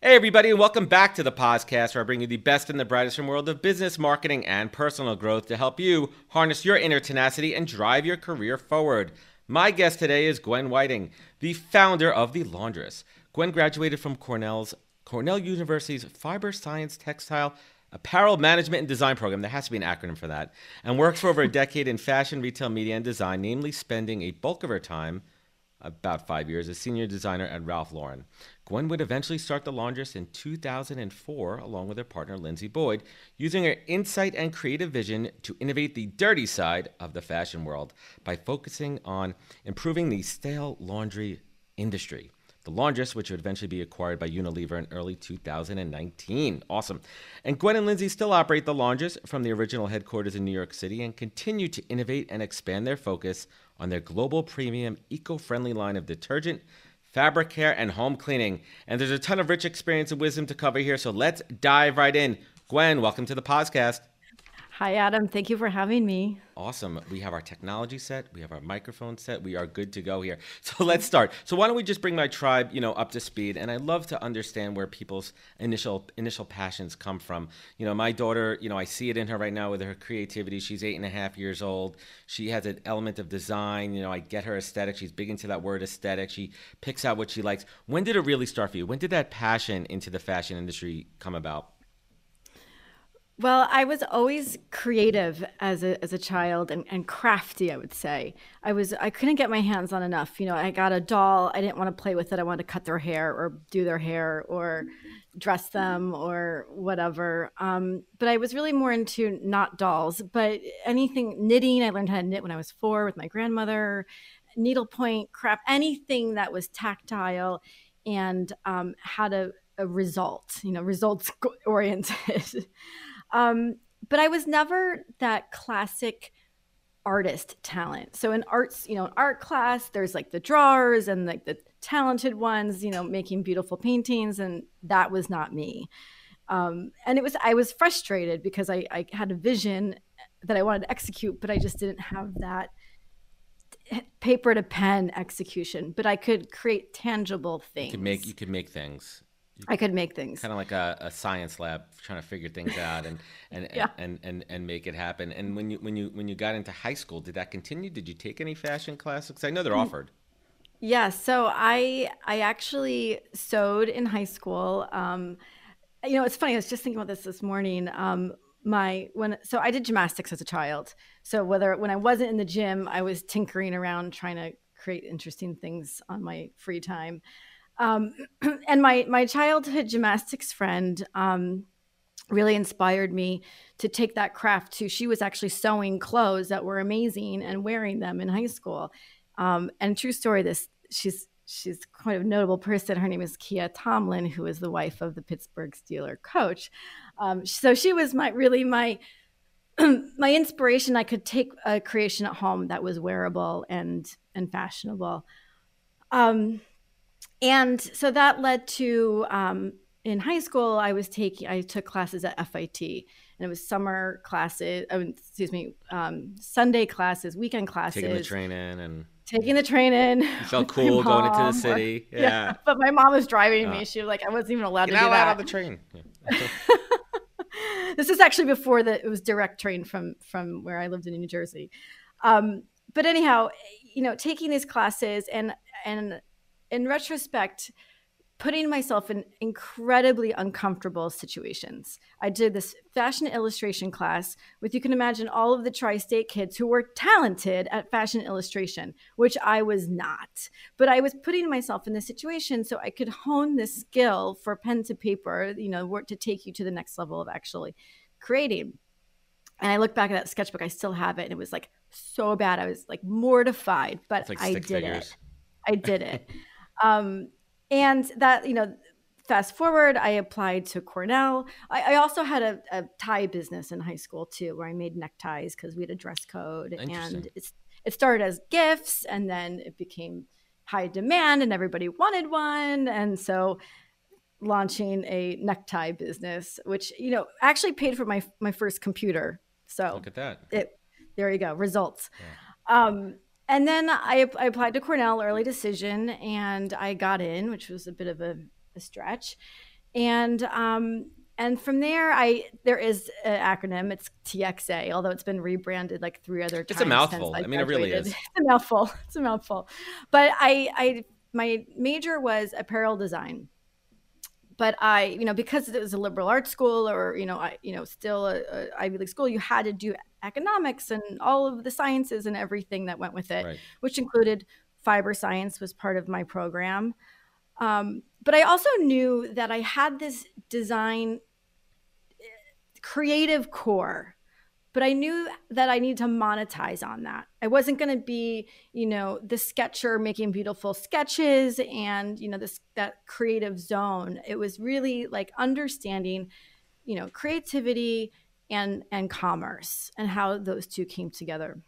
Hey, everybody, and welcome back to the podcast where I bring you the best and the brightest from the world of business, marketing, and personal growth to help you harness your inner tenacity and drive your career forward. My guest today is Gwen Whiting, the founder of The Laundress. Gwen graduated from Cornell's Cornell University's Fiber Science Textile Apparel Management and Design program. There has to be an acronym for that. And works for over a decade in fashion, retail, media, and design, namely spending a bulk of her time about five years as senior designer at Ralph Lauren. Gwen would eventually start the laundress in 2004 along with her partner Lindsay Boyd, using her insight and creative vision to innovate the dirty side of the fashion world by focusing on improving the stale laundry industry. The Laundress, which would eventually be acquired by Unilever in early 2019. Awesome. And Gwen and Lindsay still operate The Laundress from the original headquarters in New York City and continue to innovate and expand their focus on their global premium, eco friendly line of detergent, fabric care, and home cleaning. And there's a ton of rich experience and wisdom to cover here, so let's dive right in. Gwen, welcome to the podcast. Hi, Adam. Thank you for having me. Awesome. We have our technology set. We have our microphone set. We are good to go here. So let's start. So why don't we just bring my tribe, you know, up to speed? And I love to understand where people's initial initial passions come from. You know, my daughter, you know, I see it in her right now with her creativity. She's eight and a half years old. She has an element of design. You know, I get her aesthetic. She's big into that word aesthetic. She picks out what she likes. When did it really start for you? When did that passion into the fashion industry come about? Well, I was always creative as a as a child and, and crafty, I would say. I was I couldn't get my hands on enough. You know, I got a doll, I didn't want to play with it. I wanted to cut their hair or do their hair or dress them or whatever. Um, but I was really more into not dolls, but anything knitting. I learned how to knit when I was four with my grandmother, needlepoint, craft, anything that was tactile and um, had a, a result, you know, results oriented. Um, but I was never that classic artist talent. So in arts, you know, in art class, there's like the drawers and like the talented ones, you know, making beautiful paintings, and that was not me. Um, and it was I was frustrated because I, I had a vision that I wanted to execute, but I just didn't have that paper to pen execution. But I could create tangible things. You could make you could make things. I could make things kind of like a, a, science lab, trying to figure things out and and, yeah. and, and and make it happen. And when you when you when you got into high school, did that continue? Did you take any fashion classes? I know they're mm. offered. Yeah, so I I actually sewed in high school. Um, you know, it's funny. I was just thinking about this this morning. Um, my when so I did gymnastics as a child. So whether when I wasn't in the gym, I was tinkering around trying to create interesting things on my free time. Um, and my my childhood gymnastics friend um, really inspired me to take that craft to. She was actually sewing clothes that were amazing and wearing them in high school. Um, and true story, this she's she's quite a notable person. Her name is Kiya Tomlin, who is the wife of the Pittsburgh Steeler coach. Um, so she was my really my my inspiration. I could take a creation at home that was wearable and and fashionable. Um, and so that led to um, in high school i was taking i took classes at fit and it was summer classes oh, excuse me um, sunday classes weekend classes taking the train in and taking the train in you felt cool going into the city. Yeah. yeah. but my mom was driving me. She was like i wasn't even allowed Get to do that. on the train. Yeah. this is actually before that it was direct train from from where i lived in new jersey. Um, but anyhow you know taking these classes and and in retrospect, putting myself in incredibly uncomfortable situations. I did this fashion illustration class with, you can imagine, all of the tri state kids who were talented at fashion illustration, which I was not. But I was putting myself in this situation so I could hone this skill for pen to paper, you know, work to take you to the next level of actually creating. And I look back at that sketchbook, I still have it. And it was like so bad. I was like mortified, but like I did figures. it. I did it. um, and that you know fast forward i applied to cornell. I, I also had a, a, tie business in high school too where i made neckties because we had a dress code. And it's it started as gifts and then it became high demand and everybody wanted one. And so launching a necktie business which you know actually paid for my my first computer. So look at that. it there you go results. Yeah. um and then I, I, applied to Cornell early decision and I got in, which was a bit of a, a stretch. And um, and from there, I there is an acronym. It's TXA, although it's been rebranded like three other times. It's a mouthful. I, I mean, it really is. It's a mouthful. It's a mouthful. But I, I my major was apparel design but I, you know, because it was a liberal arts school or, you know, I, you know, still a, a, Ivy League school, you had to do economics and all of the sciences and everything that went with it, right. which included fiber science was part of my program. Um, but I also knew that I had this design eh, creative core but I knew that I needed to monetize on that. I wasn't going to be, you know, the sketcher making beautiful sketches and, you know, this that creative zone. It was really like understanding, you know, creativity and and commerce and how those two came together.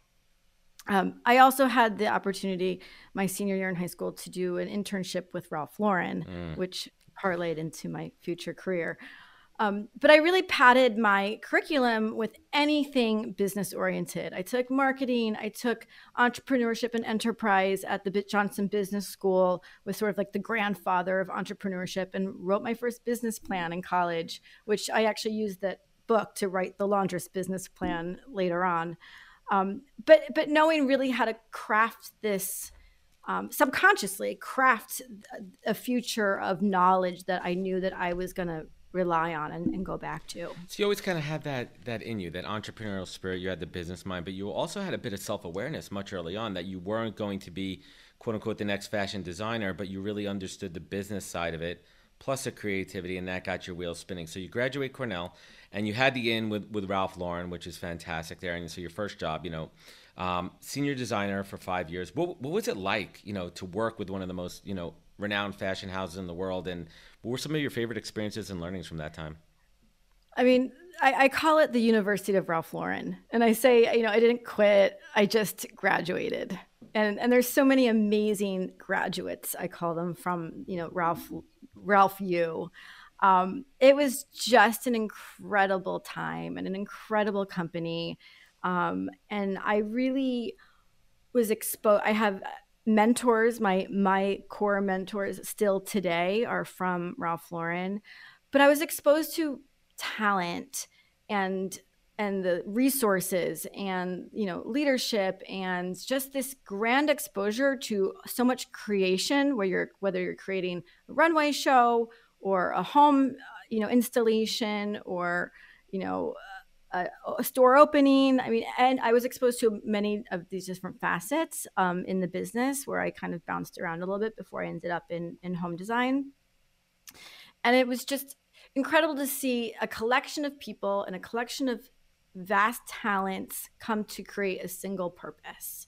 Um, I also had the opportunity my senior year in high school to do an internship with Ralph Lauren, mm. which parlayed into my future career. Um, but I really padded my curriculum with anything business oriented. I took marketing, I took entrepreneurship and enterprise at the Johnson Business School, was sort of like the grandfather of entrepreneurship, and wrote my first business plan in college, which I actually used that book to write the laundress business plan later on. Um, but but knowing really how to craft this. Um, subconsciously craft a future of knowledge that I knew that I was going to rely on and, and, go back to. So you always kind of had that that in you, that entrepreneurial spirit. You had the business mind, but you also had a bit of self awareness much early on that you weren't going to be quote unquote the next fashion designer, but you really understood the business side of it, plus the creativity, and that got your wheels spinning. So you graduate Cornell, and you had the in with with Ralph Lauren, which is fantastic there. And so your first job, you know. Um, senior designer for five years. What, what was it like, you know, to work with one of the most, you know, renowned fashion houses in the world. And what were some of your favorite experiences and learnings from that time? I mean, I, I, call it the University of Ralph Lauren. And I say, you know, I didn't quit, I just graduated. And, and there's so many amazing graduates, I call them from, you know, Ralph, Ralph U. Um, it was just an incredible time and an incredible company. Um, and I really was exposed. I have mentors my my core mentors still today are from Ralph Lauren but I was exposed to talent and and the resources and you know leadership and just this grand exposure to so much creation where you're whether you're creating a runway show or a home uh, you know installation or you know a, a, store opening. I mean, and I was exposed to many of these different facets um, in the business where I kind of bounced around a little bit before I ended up in in home design. And it was just incredible to see a collection of people and a collection of vast talents come to create a single purpose.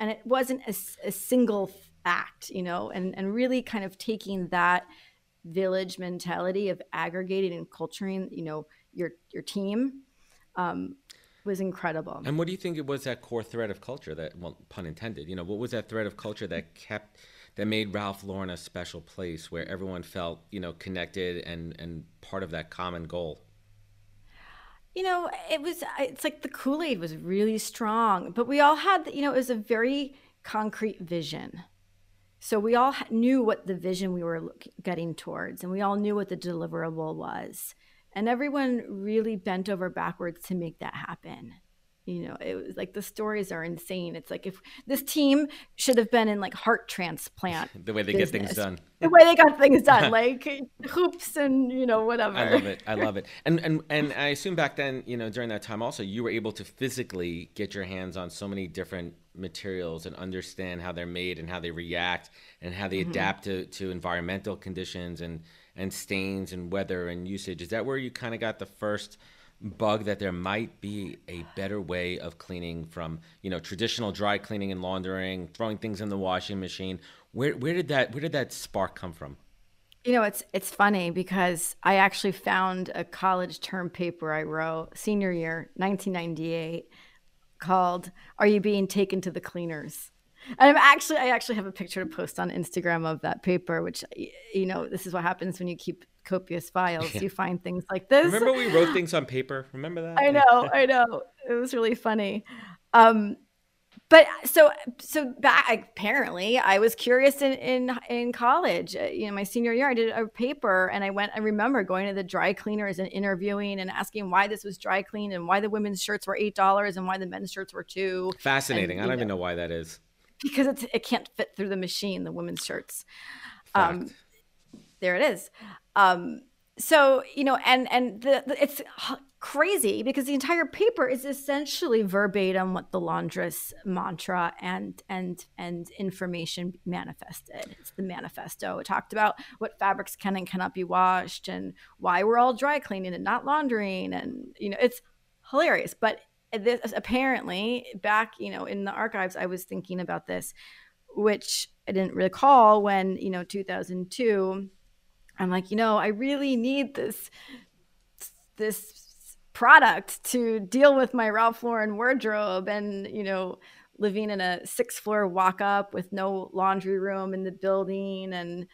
And it wasn't a, a single act, you know, and, and really kind of taking that village mentality of aggregating and culturing, you know, your your team um, was incredible. And what do you think it was that core thread of culture that, well, pun intended, you know, what was that thread of culture that kept, that made Ralph Lauren a special place where everyone felt, you know, connected and, and part of that common goal? You know, it was, it's like the Kool Aid was really strong, but we all had, you know, it was a very concrete vision. So we all knew what the vision we were getting towards, and we all knew what the deliverable was. And everyone really bent over backwards to make that happen. you know it was like the stories are insane it's like if this team should have been in like heart transplant the way they business. get things done the way they got things done like hoops and you know whatever i love it i love it and and and i assume back then you know during that time also you were able to physically get your hands on so many different materials and understand how they're made and how they react and how they mm-hmm. adapt to, to environmental conditions and and stains and weather and usage. Is that where you kind of got the first bug that there might be a better way of cleaning from you know traditional dry cleaning and laundering throwing things in the washing machine? Where where did that where did that spark come from? You know it's it's funny because i actually found a college term paper i wrote senior year 1998 called are you being taken to the cleaners and I'm actually I actually have a picture to post on Instagram of that paper, which you know this is what happens when you keep copious files. Yeah. You find things like this. Remember we wrote things on paper. Remember that? I know, I know. It was really funny. Um, but so so back apparently I was curious in in in college. Uh, you know, my senior year, I did a paper, and I went. I remember going to the dry cleaners and interviewing and asking why this was dry clean and why the women's shirts were eight dollars and why the men's shirts were two. Fascinating. And, I don't know, even know why that is. Because it's, it can't fit through the machine. The women's shirts. Um, there it is. Um, so you know, and and the, the, it's crazy because the entire paper is essentially verbatim what the laundress mantra and and and information manifested. It's the manifesto. It talked about what fabrics can and cannot be washed and why we're all dry cleaning and not laundering, and you know, it's hilarious. But this apparently back you know in the archives, I was thinking about this, which I didn't recall when you know 2002 I'm like, you know, I really need this this product to deal with my Ralph Lauren wardrobe and, you know, living in a six floor walk up with no laundry room in the building and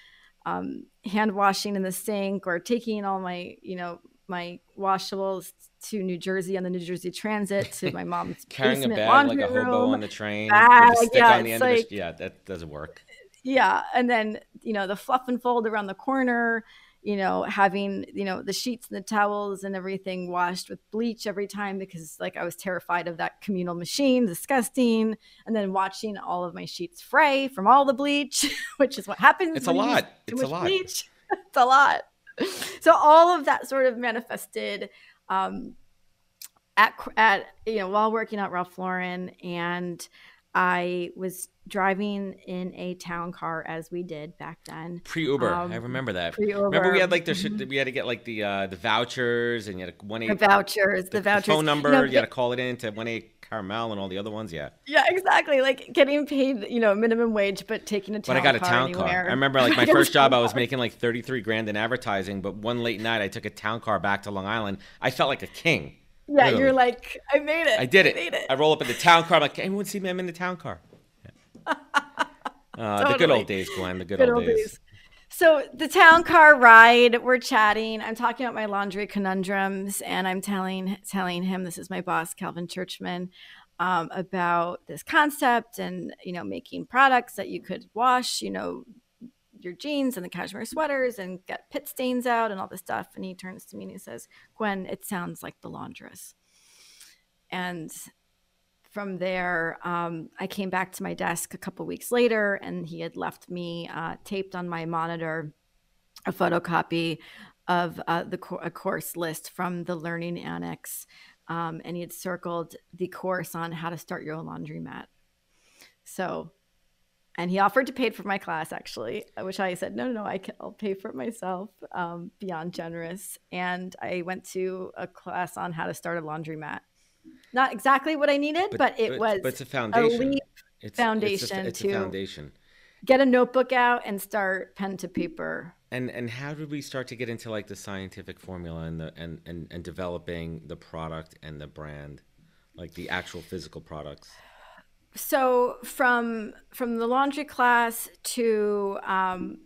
um, hand washing in the sink or taking all my, you know, my washables to New Jersey on the New Jersey Transit to my mom's carrying a bag like a hobo room. on the train. Ah, bag, yeah, on like, yeah, that doesn't work yeah and then you know the fluff and fold around the corner you know having you know the sheets and the towels and everything washed with bleach every time because like i was terrified of that communal machine disgusting and then watching all of my sheets fray from all the bleach which is what happens it's a lot it's a lot bleach. it's a lot so all of that sort of manifested um, at at you know while working at ralph lauren and I was driving in a town car as we did back then. Pre Uber, um, I remember that. Pre-Uber. Remember we had like the mm-hmm. we had to get like the uh, the vouchers and you had one eight the vouchers, the, the vouchers, phone number. You, know, you had to call it in to one eight Carmel and all the other ones. Yeah. Yeah, exactly. Like getting paid, you know, minimum wage, but taking a town. But I got a town anywhere. car. I remember like my first job, I was making like thirty three grand in advertising, but one late night I took a town car back to Long Island. I felt like a king. Yeah, you're like, I made it. I did it. I, it. I roll up in the town car. I'm like, anyone see me? I'm in the town car. Yeah. Uh, totally. The good old days, Gwen. The good, good old, days. days. So the town car ride, we're chatting. I'm talking about my laundry conundrums, and I'm telling telling him this is my boss, Calvin Churchman, um, about this concept and you know making products that you could wash. You know your jeans and the cashmere sweaters and get pit stains out and all this stuff. And he turns to me and he says, Gwen, it sounds like the laundress. And from there, um, I came back to my desk a couple weeks later, and he had left me uh, taped on my monitor a photocopy of uh, the co- a course list from the Learning Annex, um, and he had circled the course on how to start your own laundromat. So and he offered to pay for my class actually which i said no no no I can, i'll pay for it myself um, beyond generous and i went to a class on how to start a laundromat not exactly what i needed but, but it but, was but it's a foundation a it's, foundation it's, a, it's a foundation get a notebook out and start pen to paper and and how did we start to get into like the scientific formula and the and and, and developing the product and the brand like the actual physical products so from from the laundry class to um,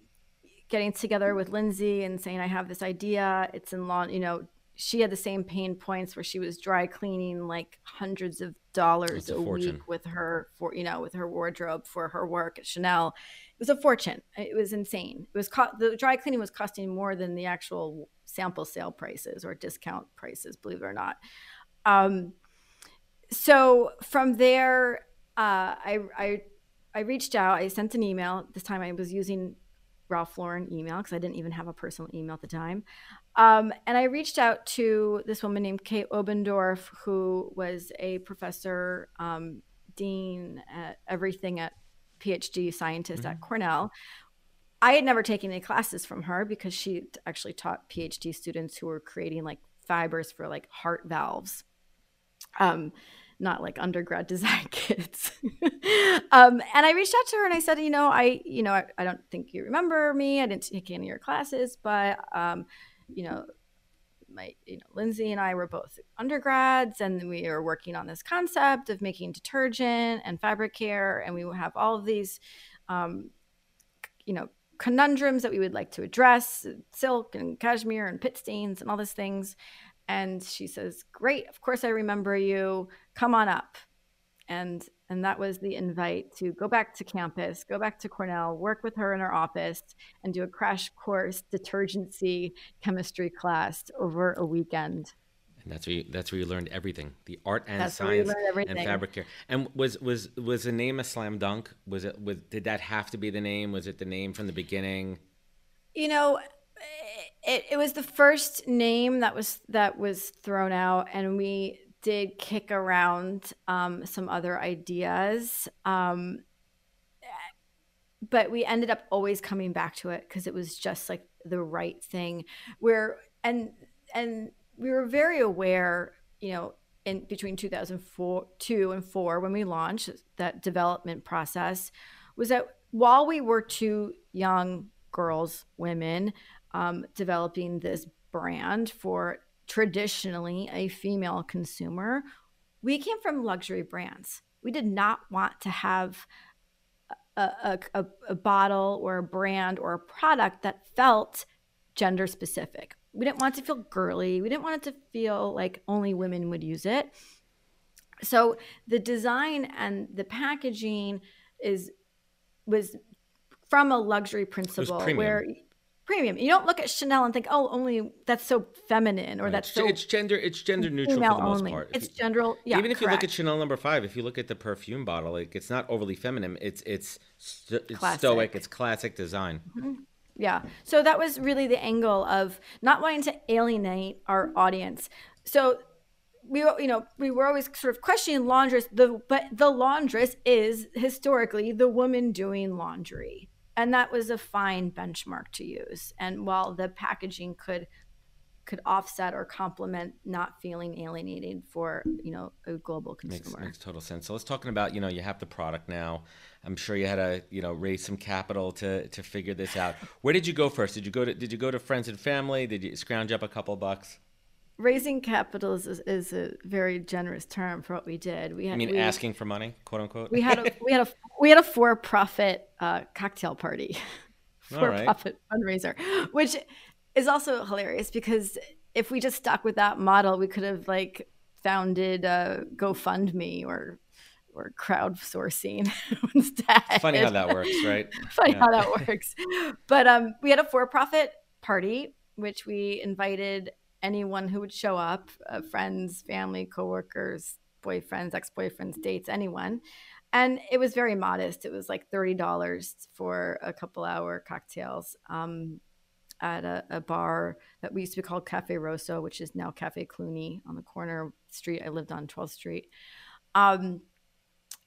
getting together with Lindsay and saying I have this idea. It's in lawn. You know, she had the same pain points where she was dry cleaning like hundreds of dollars a, a week with her for you know with her wardrobe for her work at Chanel. It was a fortune. It was insane. It was co- the dry cleaning was costing more than the actual sample sale prices or discount prices. Believe it or not. Um, so from there, uh, I, I I reached out. I sent an email. This time I was using Ralph Lauren email because I didn't even have a personal email at the time. Um, and I reached out to this woman named Kay Obendorf, who was a professor, um, dean at everything at PhD scientist mm-hmm. at Cornell. I had never taken any classes from her because she actually taught PhD students who were creating like fibers for like heart valves. Um, not like undergrad design kids. um, and I reached out to her and I said, you know, I, you know, I, I, don't think you remember me. I didn't take any of your classes, but, um, you know, my, you know, Lindsay and I were both undergrads and we were working on this concept of making detergent and fabric care. And we have all of these, um, you know, conundrums that we would like to address silk and cashmere and pit stains and all these things and she says great of course i remember you come on up and and that was the invite to go back to campus go back to cornell work with her in her office and do a crash course detergency chemistry class over a weekend. And that's where you, that's where you learned everything the art and that's science and fabric care. And was was was the name a slam dunk? Was it was did that have to be the name? Was it the name from the beginning? You know it, it was the first name that was that was thrown out and we did kick around um, some other ideas um, but we ended up always coming back to it because it was just like the right thing. Where and and we were very aware you know in between 2004 2 and 4 when we launched that development process was that while we were two young girls women um, developing this brand for traditionally a female consumer, we came from luxury brands. We did not want to have a, a, a, bottle or a brand or a product that felt gender specific. We didn't want it to feel girly. We didn't want it to feel like only women would use it. So the design and the packaging is was from a luxury principle where premium. You don't look at Chanel and think, "Oh, only that's so feminine," or right. that's so it's gender it's gender neutral for the most only. part. It's gender. Yeah, even if correct. you look at Chanel number five, if you look at the perfume bottle, like it's not overly feminine. It's it's, it's stoic. It's classic design. Mm-hmm. Yeah. So that was really the angle of not wanting to alienate our audience. So we you know we were always sort of questioning laundress the but the laundress is historically the woman doing laundry and that was a fine benchmark to use. And while the packaging could could offset or complement not feeling alienated for you know a global consumer makes, makes total sense. So let's talking about you know you have the product now. I'm sure you had to you know raise some capital to to figure this out. Where did you go first? Did you go to did you go to friends and family? Did you scrounge up a couple bucks raising capital is, is, a very generous term for what we did. We had, I mean, we, asking for money, quote unquote. We had a we had a we had a for profit uh, cocktail party, for profit fundraiser, which is also hilarious because if we just stuck with that model, we could have like founded a GoFundMe or or crowdsourcing instead. Funny how that works, right? Funny yeah. how that works. But um, we had a for profit party, which we invited anyone who would show up uh, friends, family, coworkers, boyfriends, ex boyfriends, dates, anyone. And it was very modest. It was like $30 for a couple hour cocktails um, at a, a, bar that we used to be called Cafe Rosso, which is now Cafe Cluny on the corner street I lived on 12th Street. Um,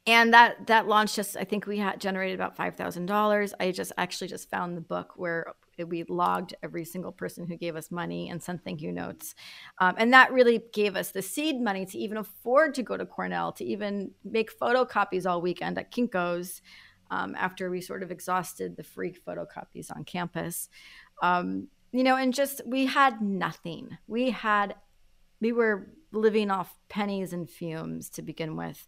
and that that launch just i think we had generated about $5000 i just actually just found the book where we logged every single person who gave us money and sent thank you notes. Um, and that really gave us the seed money to even afford to go to cornell to even make photocopies all weekend at kinko's um, after we sort of exhausted the free photocopies on campus. Um, you know and just we had nothing. We had we were living off pennies and fumes to begin with.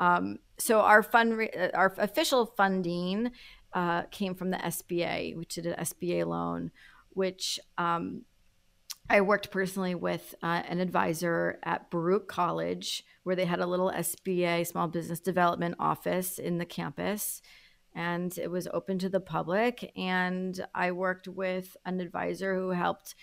Um, so our fund, uh, our official funding uh, came from the SBA, which did an SBA loan, which um, I worked personally with uh, an advisor at Baruch College, where they had a little SBA Small Business Development office in the campus. And it was open to the public. And I worked with an advisor who helped,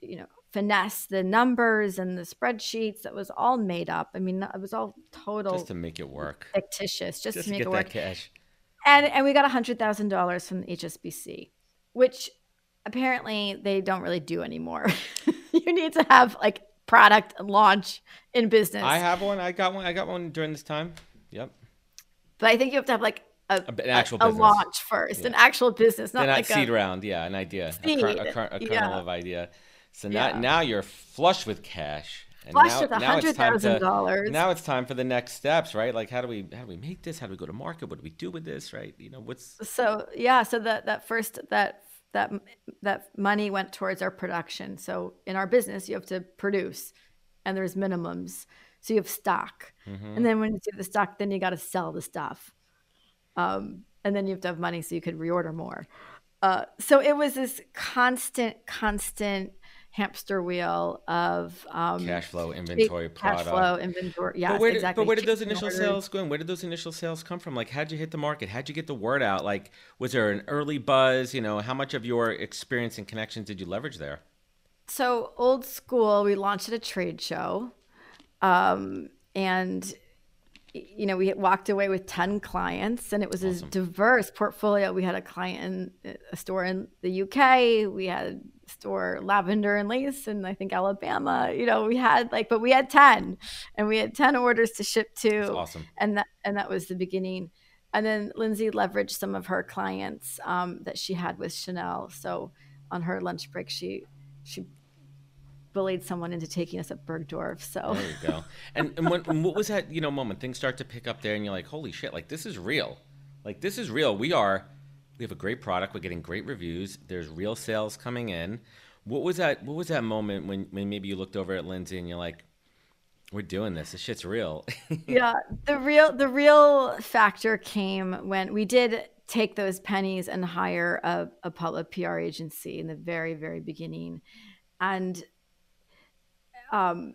you know, finesse the numbers and the spreadsheets. That was all made up. I mean, it was all total just to make it work, fictitious, just, just to make get it work. that cash. And and we got a hundred thousand dollars from the HSBC, which apparently they don't really do anymore. you need to have like product launch in business. I have one. I got one. I got one during this time. Yep. but I think you have to have like a, an actual a, a launch first, an actual business, not not like seed a, round. Yeah, an idea, a, Seed, kern, a, kern, a kernel yeah. of idea. So now, Yeah. now you're flush with cash. And flush now, with a hundred time dollars. Now it's time for the next steps, right? Like, how do we how do we make this? How do we go to market? What do we do with this, right? You know, what's so yeah so that that first that that that money went towards our production so in our business you have to produce and there's minimums so you have stock Mm-hmm. and then when you see the stock then you got to sell the stuff um, and then you have to have money so you could reorder more uh, so it was this constant constant hamster wheel of um, cash flow, inventory, cash product? flow inventory yeah but where, did, exactly but where did those initial orders. sales go? And where did those initial sales come from? Like, how'd you hit the market? How'd you get the word out? Like, was there an early buzz? You know, how much of your experience and connections did you leverage there? so old school we launched at a trade show um, and you know we walked away with 10 clients and it was Awesome. a diverse portfolio we had a client in a store in the uk we had store lavender and lace and i think alabama you know we had like but we had 10 and we had 10 orders to ship to That's awesome. and that and that was the beginning and then lindsay leveraged some of her clients um, that she had with chanel so on her lunch break she she bullied someone into taking us at bergdorf so There you go. And, and, when, and what was that, you know, moment? Things start to pick up there, and you're like, holy shit, like, this is real. Like, this is real. We are, we have a great product. We're getting great reviews. There's real sales coming in. What was that, what was that moment when, when maybe you looked over at Lindsay and you're like, we're doing this. This shit's real. yeah the real the real factor came when we did take those pennies and hire a, a public pr agency in the very very beginning and um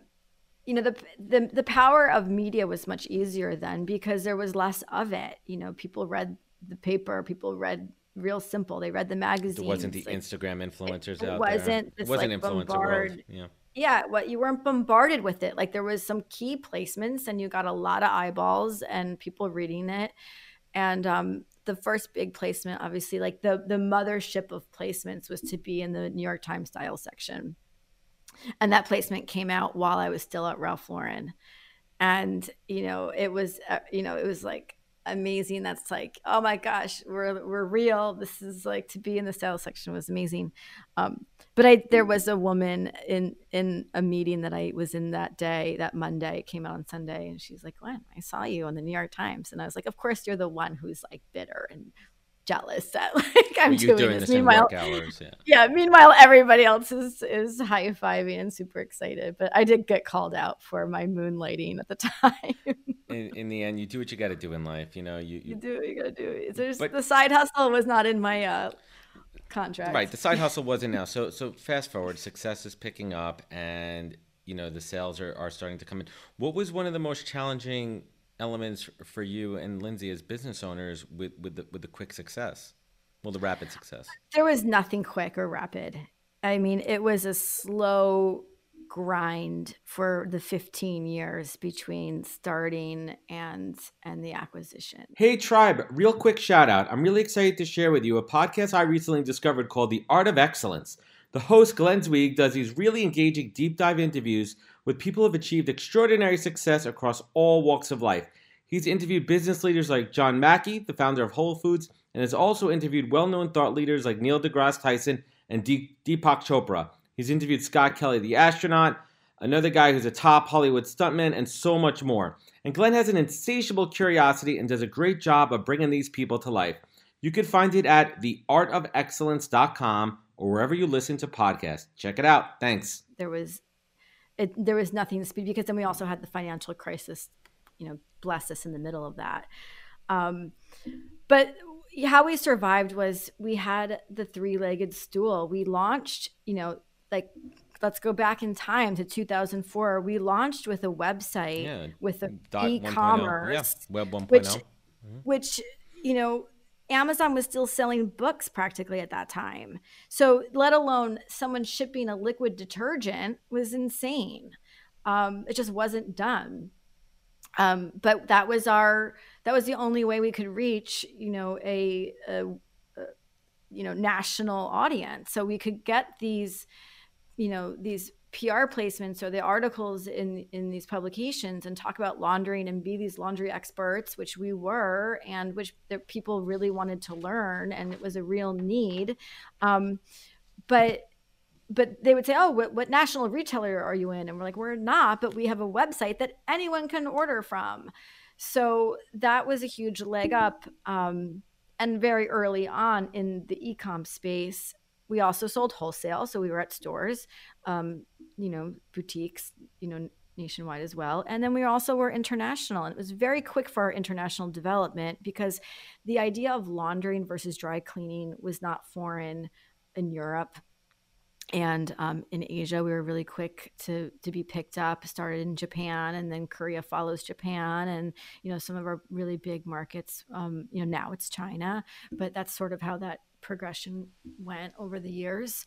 you know the, the the power of media was much easier then because there was less of it you know people read the paper people read real simple they read the magazines there wasn't the like- Instagram influencers it out wasn't there. It wasn't like, influencer world. bombard- Yeah. yeah what you weren't bombarded with it like there was some key placements and you got a lot of eyeballs and people reading it and um, the first big placement obviously like the the mothership of placements was to be in the new york times style section and that placement came out while i was still at ralph lauren and you know it was uh, you know it was like amazing. That's like oh my gosh we're we're real. This is like to be in the style section was amazing. Um, but I there was a woman in in a meeting that I was in that day that Monday it came out on Sunday and she's like Gwen I saw you on the New York Times. And I was like of course you're the one who's like bitter and jealous that like I'm you doing, this meanwhile hours? Yeah. yeah meanwhile everybody else is is high fiving and super excited but I did get called out for my moonlighting at the time In, in the end, you do what you got to do in life. You know, you, you you do what you gotta do there's But- the side hustle was not in my uh contract Right. The side hustle wasn't now. So so fast forward, success is picking up and you know the sales are, are starting to come in. What was one of the most challenging elements for you and Lindsay as business owners with, with the with the quick success? Well, the rapid success. there was nothing quick or rapid. I mean, it was a slow grind for the 15 years between starting and and the acquisition. Hey Tribe, real quick shout out. I'm really excited to share with you a podcast I recently discovered called The Art of Excellence. The host, Glenn Zweig, does these really engaging deep dive interviews with people who have achieved extraordinary success across all walks of life. He's interviewed business leaders like John Mackey, the founder of Whole Foods, and has also interviewed well known thought leaders like Neil deGrasse Tyson and Deep- Deepak Chopra. He's interviewed Scott Kelly, the astronaut, another guy who's a top Hollywood stuntman, and so much more. And Glenn has an insatiable curiosity and does a great job of bringing these people to life. You can find it at theartofexcellence.com or wherever you listen to podcasts. Check it out. Thanks. There was it, there was nothing to speed because then we also had the financial crisis, you know, bless us in the middle of that. Um, but how we survived was we had the three-legged stool. We launched, you know, like let's go back in time to 2004. We launched with a website Yeah, with a Dot 1.0. e-commerce, Yeah, Web 1.0. which which you know Amazon was still selling books practically at that time. So, let alone someone shipping a liquid detergent was insane. Um, it just wasn't done. Um, but that was our that was the only way we could reach, you know, a, a, a you know national audience. So we could get these, you know, these PR placements or the articles in in these publications and talk about laundering and be these laundry experts, which we were, and which the people really wanted to learn, and it was a real need. Um, but but they would say, "Oh, what, what national retailer are you in?" And we're like, "We're not, but we have a website that anyone can order from." So that was a huge leg up. Um, and very early on in the ecom space, we also sold wholesale. So we were at stores, um, you know, boutiques, you know, nationwide as well. And then we also were international. And it was very quick for our international development because the idea of laundering versus dry cleaning was not foreign in Europe and um, in Asia, we were really quick to to be picked up. Started in Japan, and then Korea follows Japan, and you know some of our really big markets. Um, you know now it's China, but that's sort of how that progression went over the years.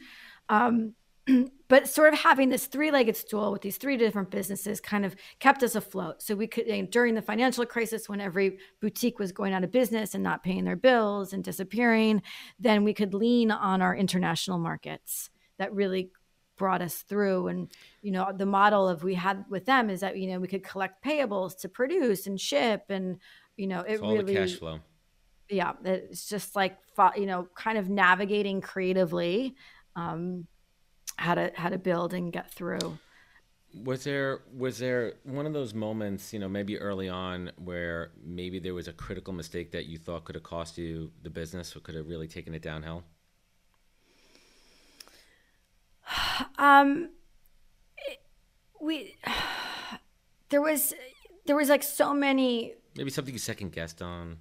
Um, but sort of having this three-legged stool with these three different businesses kind of kept us afloat. So we could during the financial crisis, when every boutique was going out of business and not paying their bills and disappearing, then we could lean on our international markets that really brought us through and you know the model of we had with them is that you know we could collect payables to produce and ship and you know it all really the cash flow yeah it's just like you know kind of navigating creatively um how to how to build and get through was there was there one of those moments you know maybe early on where maybe there was a critical mistake that you thought could have cost you the business or could have really taken it downhill um, we there was there was like so many. Maybe something you second guessed on.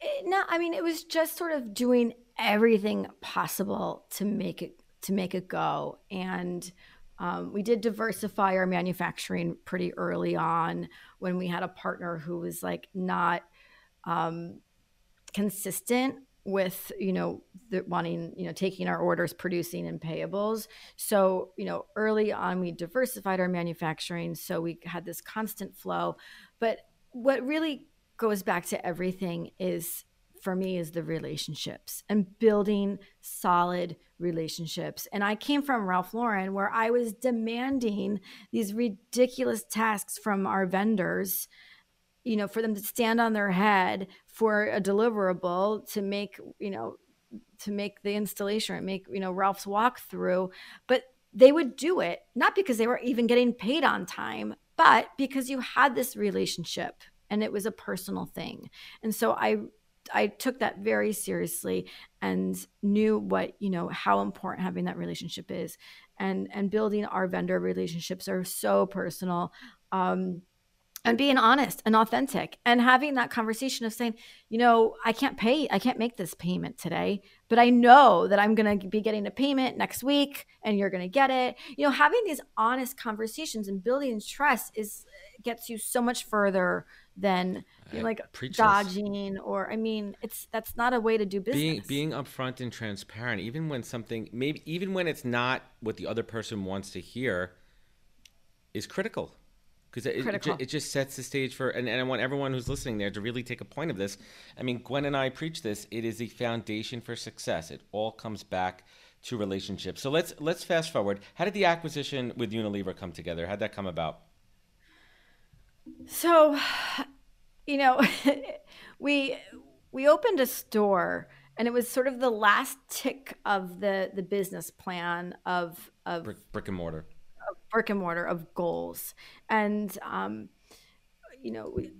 It, no, I mean it was just sort of doing everything possible to make it to make it go, and um, we did diversify our manufacturing pretty early on when we had a partner who was like not um, consistent with you know the wanting you know taking our orders producing and payables. So you know early on we diversified our manufacturing so we had this constant flow. But what really goes back to everything is for me is the relationships and building solid relationships. And I came from Ralph Lauren where I was demanding these ridiculous tasks from our vendors you know, for them to stand on their head for a deliverable to make, you know, to make the installation or make, you know, Ralph's walkthrough. But they would do it not because they were even getting paid on time, but because you had this relationship and it was a personal thing. And so I I took that very seriously and knew what, you know, how important having that relationship is. And and building our vendor relationships are so personal. Um, and being honest and authentic and having that conversation of saying, you know, I can't pay, I can't make this payment today, but I know that I'm going to be getting a payment next week and you're going to get it. You know, having these honest conversations and building trust is gets you so much further than you know, like dodging or I mean, it's that's not a way to do business. Being being upfront and transparent, even when something maybe even when it's not what the other person wants to hear, is critical because it, it, it, just sets the stage for and, and i want everyone who's listening there to really take a point of this. I mean gwen and i preach this. It is the foundation for success. It all comes back to relationships. So let's let's fast forward. How did the acquisition with unilever come together? How'd that come about? So you know we we opened a store and it was sort of the last tick of the the business plan of of brick, brick and mortar brick and mortar of goals. And um, you know we,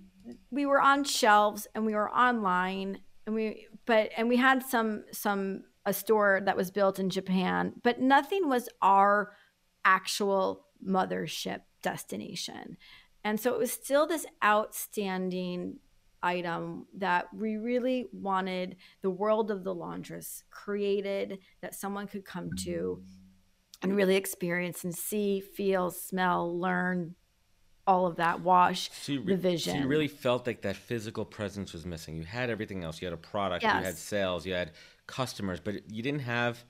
we were on shelves and we were online and we but and we had some some a store that was built in Japan but nothing was our actual mothership destination. And so it was still this outstanding item that we really wanted the world of the laundress created that someone could come to and really experience and see, feel, smell, learn all of that, wash so you, the vision. So you really felt like that physical presence was missing. You had everything else. You had a product. Yes. You had sales. You had customers, but you didn't have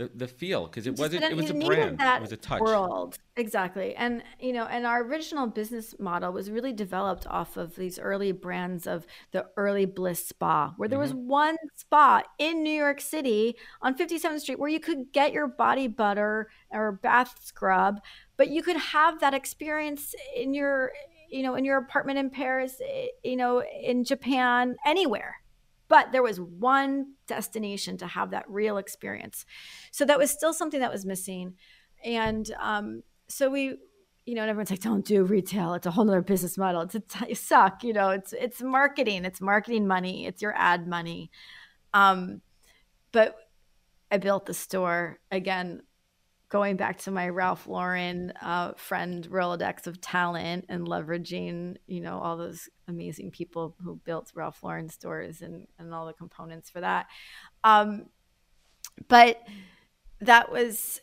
the, the feel because it wasn't. It was a brand. that It was a touch. world exactly and you know and our original business model was really developed off of these early brands of the early bliss spa where there was Mm-hmm. one spa in new york city on 57th street where you could get your body butter or bath scrub but you could have that experience in your you know in your apartment in paris eh, you know in japan anywhere but there was one destination to have that real experience. So that was still something that was missing. And um, so we you know and everyone's like don't do retail. It's a whole nother business model. It's a t- suck you know it's it's marketing. It's marketing money. It's your ad money. Um, but i built the store again going back to my ralph lauren uh, friend rolodex of talent and leveraging you know all those amazing people who built ralph lauren stores and and all the components for that um, but that was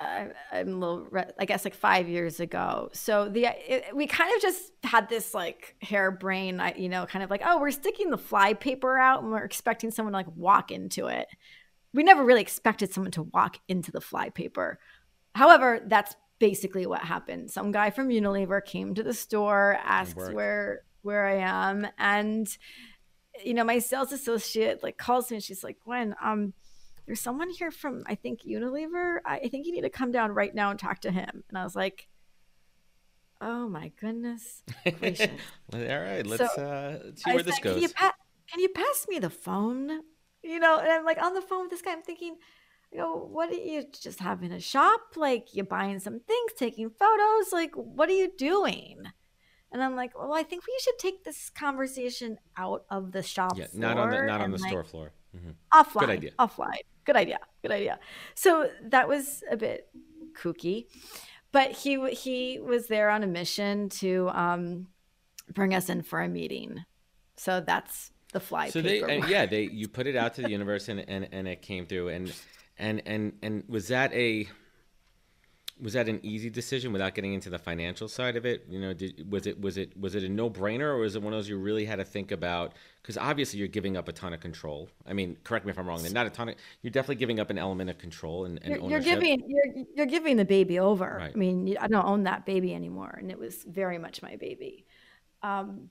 uh, I'm a little, I guess, like five years ago. So the it, we kind of just had this like harebrained, I- you know, kind of like, oh, we're sticking the fly paper out, and we're expecting someone to like walk into it. We never really expected someone to walk into the fly paper. However, that's basically what happened. Some guy from Unilever came to the store, asked worked. where where I am, and you know, my sales associate like calls me and she's like, Gwen, um, there's someone here from I think Unilever. I, I think you need to come down right now and talk to him. And I was like, Oh my goodness gracious. All right, let's So, uh, see where this said, goes. Can you, pa- can you pass me the phone? You know, and I'm like on the phone with this guy. I'm thinking, you know, what are you just having a shop? Like you're buying some things, taking photos? Like what are you doing? And I'm like, well, I think we should take this conversation out of the shop yeah, floor not on the not on the like, store floor. hmm offline. Good idea. Offline. Good idea. Good idea. So that was a bit kooky, but he he was there on a mission to um, bring us in for a meeting. So that's the fly So they paper. yeah they you put it out to the universe and, and and it came through and and and and was that a was that an easy decision without getting into the financial side of it? You know, did, was it was it was it a no brainer or was it one of those you really had to think about? Because obviously you're giving up a ton of control. I mean, correct me if I'm wrong. Then not a ton of. You're definitely giving up an element of control and, and you're, you're giving you're you're giving the baby over. Right. I mean, I don't own that baby anymore, and it was very much my baby. Um,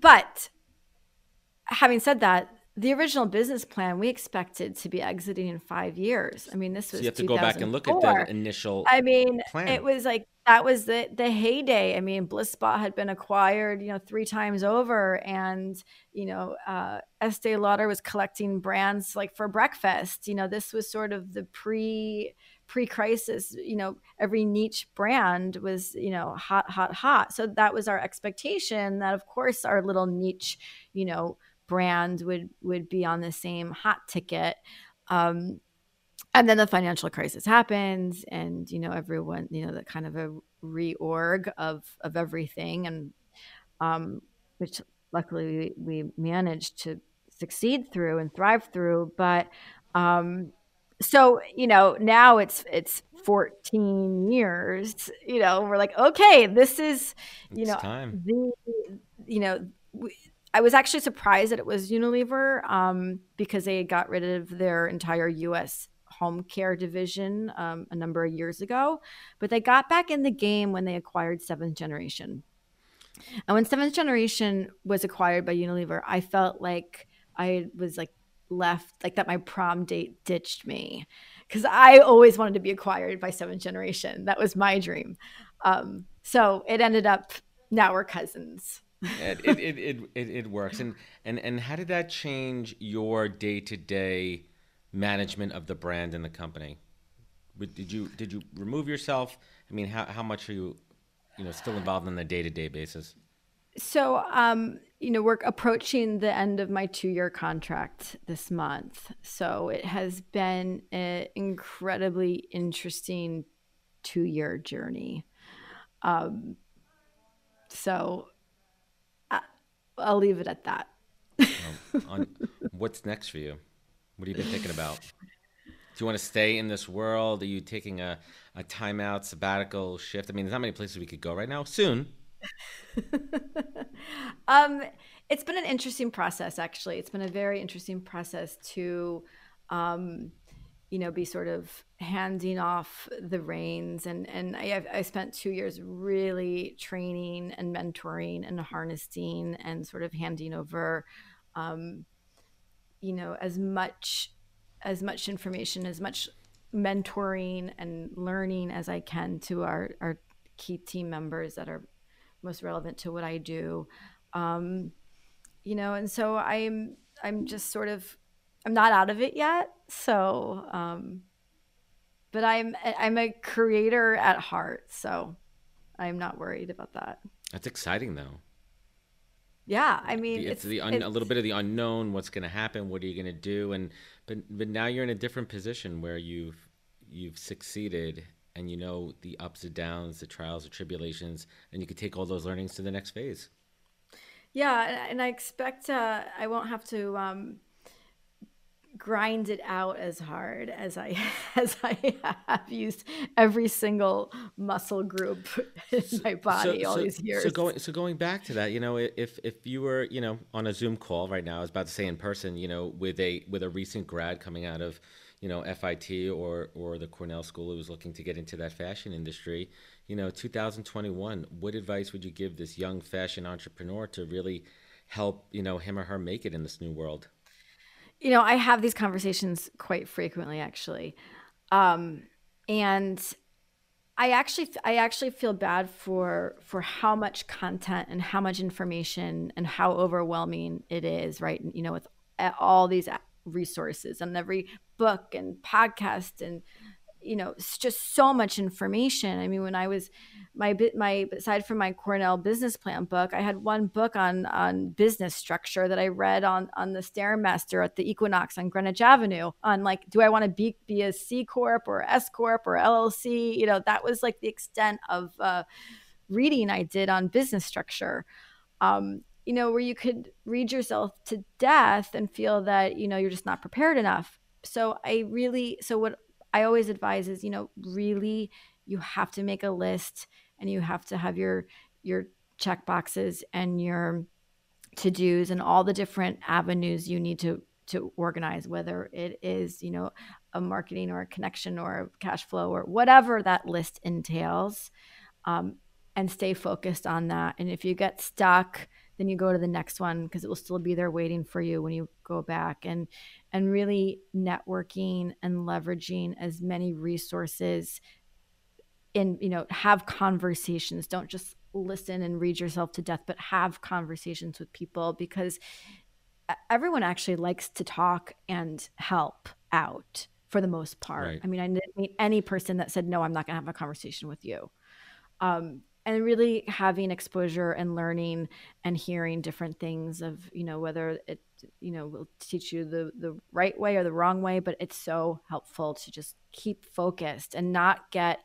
but having said that, the original business plan we expected to be exiting in five years. I mean, this was so you have to go back and look at 2004. the initial. I mean, plan. it was like that was the the heyday. I mean, Bliss Spa had been acquired, you know, three times over, and you know, uh, Estee Lauder was collecting brands like for breakfast. You know, this was sort of the pre pre crisis. You know, every niche brand was you know hot, hot, hot. So that was our expectation. That of course our little niche, you know, brand would would be on the same hot ticket. Um, and then the financial crisis happens and you know everyone you know the kind of a reorg of of everything and um which luckily we, we managed to succeed through and thrive through but um so you know now it's it's 14 years you know we're like okay this is you It's know time. the you know we, I was actually surprised that it was Unilever um, because they got rid of their entire U.S. home care division um, a number of years ago, but they got back in the game when they acquired Seventh Generation. And when Seventh Generation was acquired by Unilever, I felt like I was like left, like that my prom date ditched me because I always wanted to be acquired by Seventh Generation. That was my dream. Um, so it ended up now we're cousins. It, it, it, it, it, works. And, and, and how did that change your day to day management of the brand and the company? Did you, did you remove yourself? I mean, how, how much are you, you know, still involved on a day to day basis? So, um, you know, we're approaching the end of my two year contract this month. So it has been an incredibly interesting two year journey. Um, so I'll leave it at that. Um, on what's next for you? What have you been thinking about? Do you want to stay in this world? Are you taking a, a timeout, sabbatical shift? I mean, there's not many places we could go right now. Soon, um, it's been an interesting process, actually. It's been a very interesting process to, um, you know, be sort of handing off the reins. And and I, I spent two years really training and mentoring and harnessing and sort of handing over, um, you know, as much as much information, as much mentoring and learning as I can to our our key team members that are most relevant to what I do. Um, you know, and so I'm I'm just sort of I'm not out of it yet. So, um, but I'm I'm a creator at heart, so I'm not worried about that. That's exciting, though. Yeah, I mean, it's, it's the un- it's, a little bit of the unknown. What's going to happen? What are you going to do? And but but now you're in a different position where you've you've succeeded and you know the ups and downs, the trials and tribulations, and you can take all those learnings to the next phase. Yeah, and I expect uh, I won't have to um, grind it out as hard as I as I have used every single muscle group in my body so, all so, these years. So going so going back to that, you know, if if you were you know on a Zoom call right now, I was about to say in person, you know, with a with a recent grad coming out of you know FIT or or the Cornell School who was looking to get into that fashion industry, you know, 2021, what advice would you give this young fashion entrepreneur to really help you know him or her make it in this new world? You know, I have these conversations quite frequently, actually, um, and I actually I actually feel bad for for how much content and how much information and how overwhelming it is, right? You know, with all these resources and every book and podcast and you know just so much information. I mean when i was my bit my aside from my cornell business plan book i had one book on on business structure that i read on on the stairmaster at the equinox on greenwich avenue on like do i want to be be a c corp or s corp or llc you know that was like the extent of uh, reading i did on business structure. Um, you know where you could read yourself to death and feel that you know you're just not prepared enough. So i really so what I always advise is, you know, really you have to make a list and you have to have your your check boxes and your to-dos and all the different avenues you need to to organize whether it is you know a marketing or a connection or a cash flow or whatever that list entails um, and stay focused on that. And if you get stuck then you go to the next one because it will still be there waiting for you when you go back. And and really networking and leveraging as many resources in you know have conversations. Don't just listen and read yourself to death but have conversations with people because everyone actually likes to talk and help out for the most part. Right. i mean i didn't meet any person that said no i'm not going to have a conversation with you. Um, and really having exposure and learning and hearing different things of you know whether it you know will teach you the the right way or the wrong way but it's so helpful to just keep focused and not get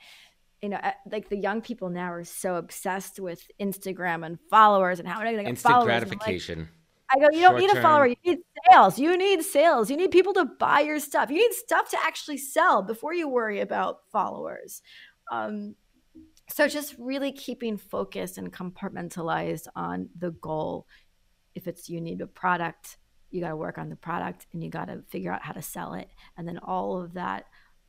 you know like the young people now are so obsessed with instagram and followers and how get instant followers. gratification like, I go, you don't need a follower. You need sales. You need sales. You need people to buy your stuff. You need stuff to actually sell before you worry about followers. Um, so just really keeping focus and compartmentalized on the goal. If it's you need a product you got to work on the product and you got to figure out how to sell it. And then all of that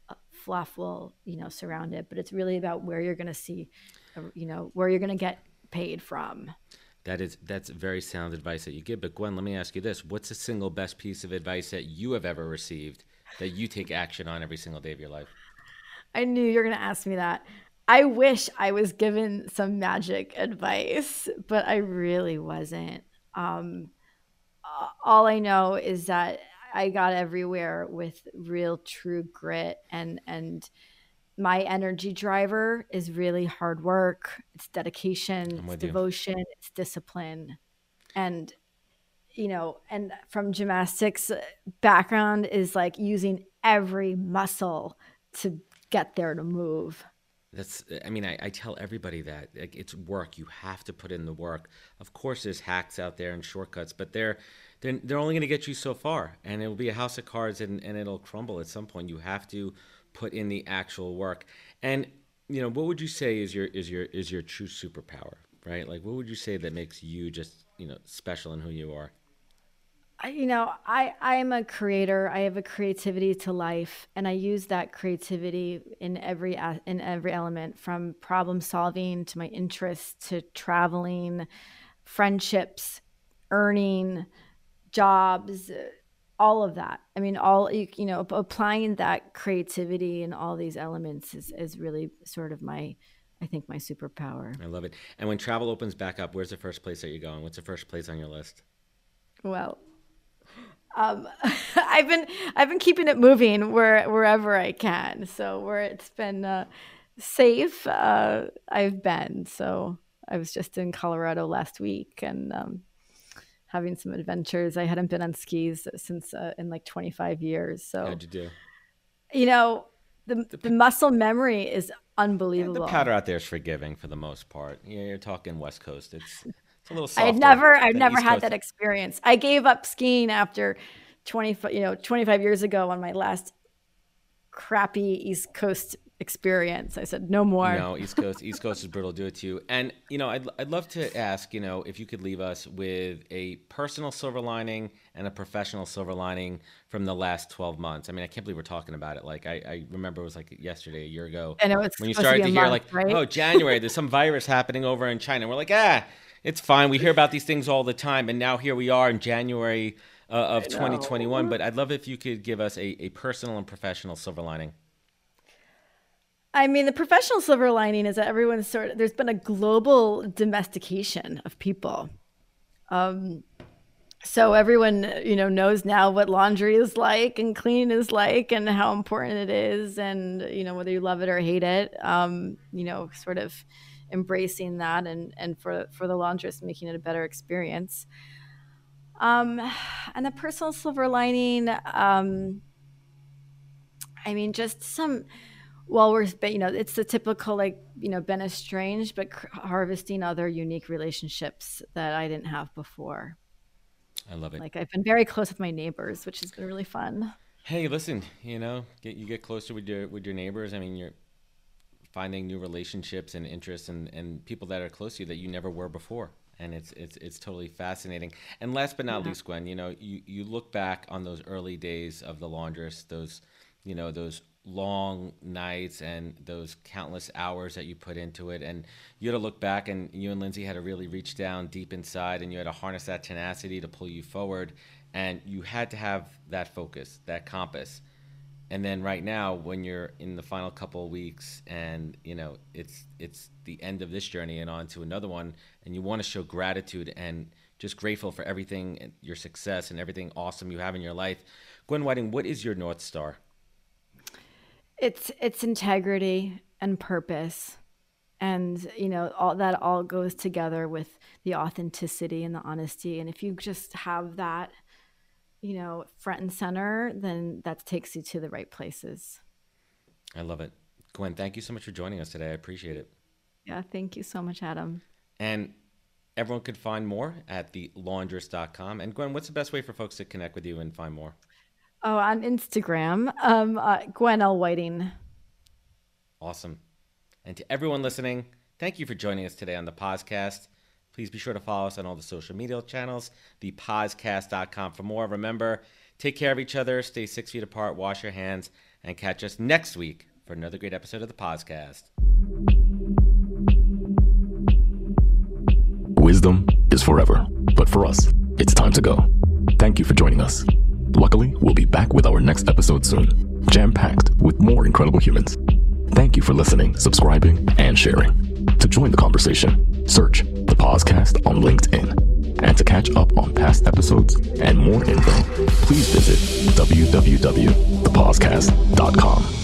uh, fluff will you know surround it. But it's really about where you're going to see uh, you know where you're going to get paid from. That is that's very sound advice that you give. But gwen let me ask you this. What's the single best piece of advice that you have ever received that you take action on every single day of your life? I knew you were going to ask me that I wish I was given some magic advice, but I really wasn't. Um, all I know is that I got everywhere with real true grit and and my energy driver is really hard work, it's dedication, it's devotion, you. it's discipline. And you know, and from gymnastics background is like using every muscle to get there to move. That's, I mean, I, I tell everybody that like, it's work. You have to put in the work. Of course, there's hacks out there and shortcuts, but they're they're, they're only going to get you so far, and it will be a house of cards, and, and it'll crumble at some point. You have to put in the actual work. And you know, what would you say is your is your is your true superpower? right? Like, what would you say that makes you just, you know, special in who you are? You know, I I'm a creator. I have a creativity to life, and I use that creativity in every in every element, from problem solving to my interests to traveling, friendships, earning, jobs, all of that. I mean, all you, you know, applying that creativity in all these elements is is really sort of my I think my superpower. I love it. And when travel opens back up, where's the first place that you're going? What's the first place on your list? Well, um, I've been I've been keeping it moving where wherever I can. So where it's been uh, safe, uh, I've been. So I was just in Colorado last week and um, having some adventures. I hadn't been on skis since uh, in like 25 years. So how'd you do? You know, the the, the muscle memory is unbelievable. Yeah, the powder out there is forgiving for the most part. Yeah, you're talking West Coast. It's little I'd never, I've never had that experience. I gave up skiing after 20, you know, 25 years ago on my last crappy East Coast experience. I said, no more. No, East Coast, East Coast is brutal. Do it to you. And, you know, I'd, I'd love to ask, you know, if you could leave us with a personal silver lining and a professional silver lining from the last 12 months. I mean, I can't believe we're talking about it. Like, I, I remember it was like yesterday, a year ago. And it was when you started to, to hear month, like, right? oh, January, there's some virus happening over in China. We're like, ah, it's fine. We hear about these things all the time, and now here we are in January uh, of 2021. But I'd love if you could give us a, a personal and professional silver lining. I mean, the professional silver lining is that everyone's sort of there's been a global domestication of people. Um, so everyone, you know, knows now what laundry is like and clean is like and how important it is, and you know whether you love it or hate it. Um, you know, sort of embracing that and and for for the laundress making it a better experience. Um and the personal silver lining um i mean just some well we're you know it's the typical like you know been estranged but harvesting other unique relationships that i didn't have before. I love it. Like i've been very close with my neighbors which has been really fun. Hey listen you know get you get closer with your with your neighbors. I mean you're finding new relationships and interests and, and people that are close to you that you never were before and it's it's it's totally fascinating. And last but not yeah. least, Gwen, you know, you you look back on those early days of the laundress, those you know those long nights and those countless hours that you put into it, and you had to look back, and you and Lindsey had to really reach down deep inside, and you had to harness that tenacity to pull you forward, and you had to have that focus, that compass and then right now when you're in the final couple of weeks and you know it's it's the end of this journey and on to another one and you want to show gratitude and just grateful for everything your success and everything awesome you have in your life gwen whiting what is your north star? It's it's integrity and purpose. And you know all that all goes together with the authenticity and the honesty. And if you just have that you know, front and center, then that takes you to the right places. I love it. Gwen, thank you so much for joining us today. I appreciate it. Yeah, thank you so much, Adam. And everyone could find more at thelaundress.com. And Gwen, what's the best way for folks to connect with you and find more? Oh, on Instagram, um, uh, Gwen L. Whiting. Awesome. And to everyone listening, thank you for joining us today on the podcast. Please be sure to follow us on all the social media channels, thepodcast.com for more. Remember, take care of each other, stay six feet apart, wash your hands, and catch us next week for another great episode of the podcast. Wisdom is forever, but for us, it's time to go. Thank you for joining us. Luckily, we'll be back with our next episode soon, jam packed with more incredible humans. Thank you for listening, subscribing, and sharing. To join the conversation, search the Podcast on LinkedIn. And to catch up on past episodes and more info, please visit www.thepodcast.com.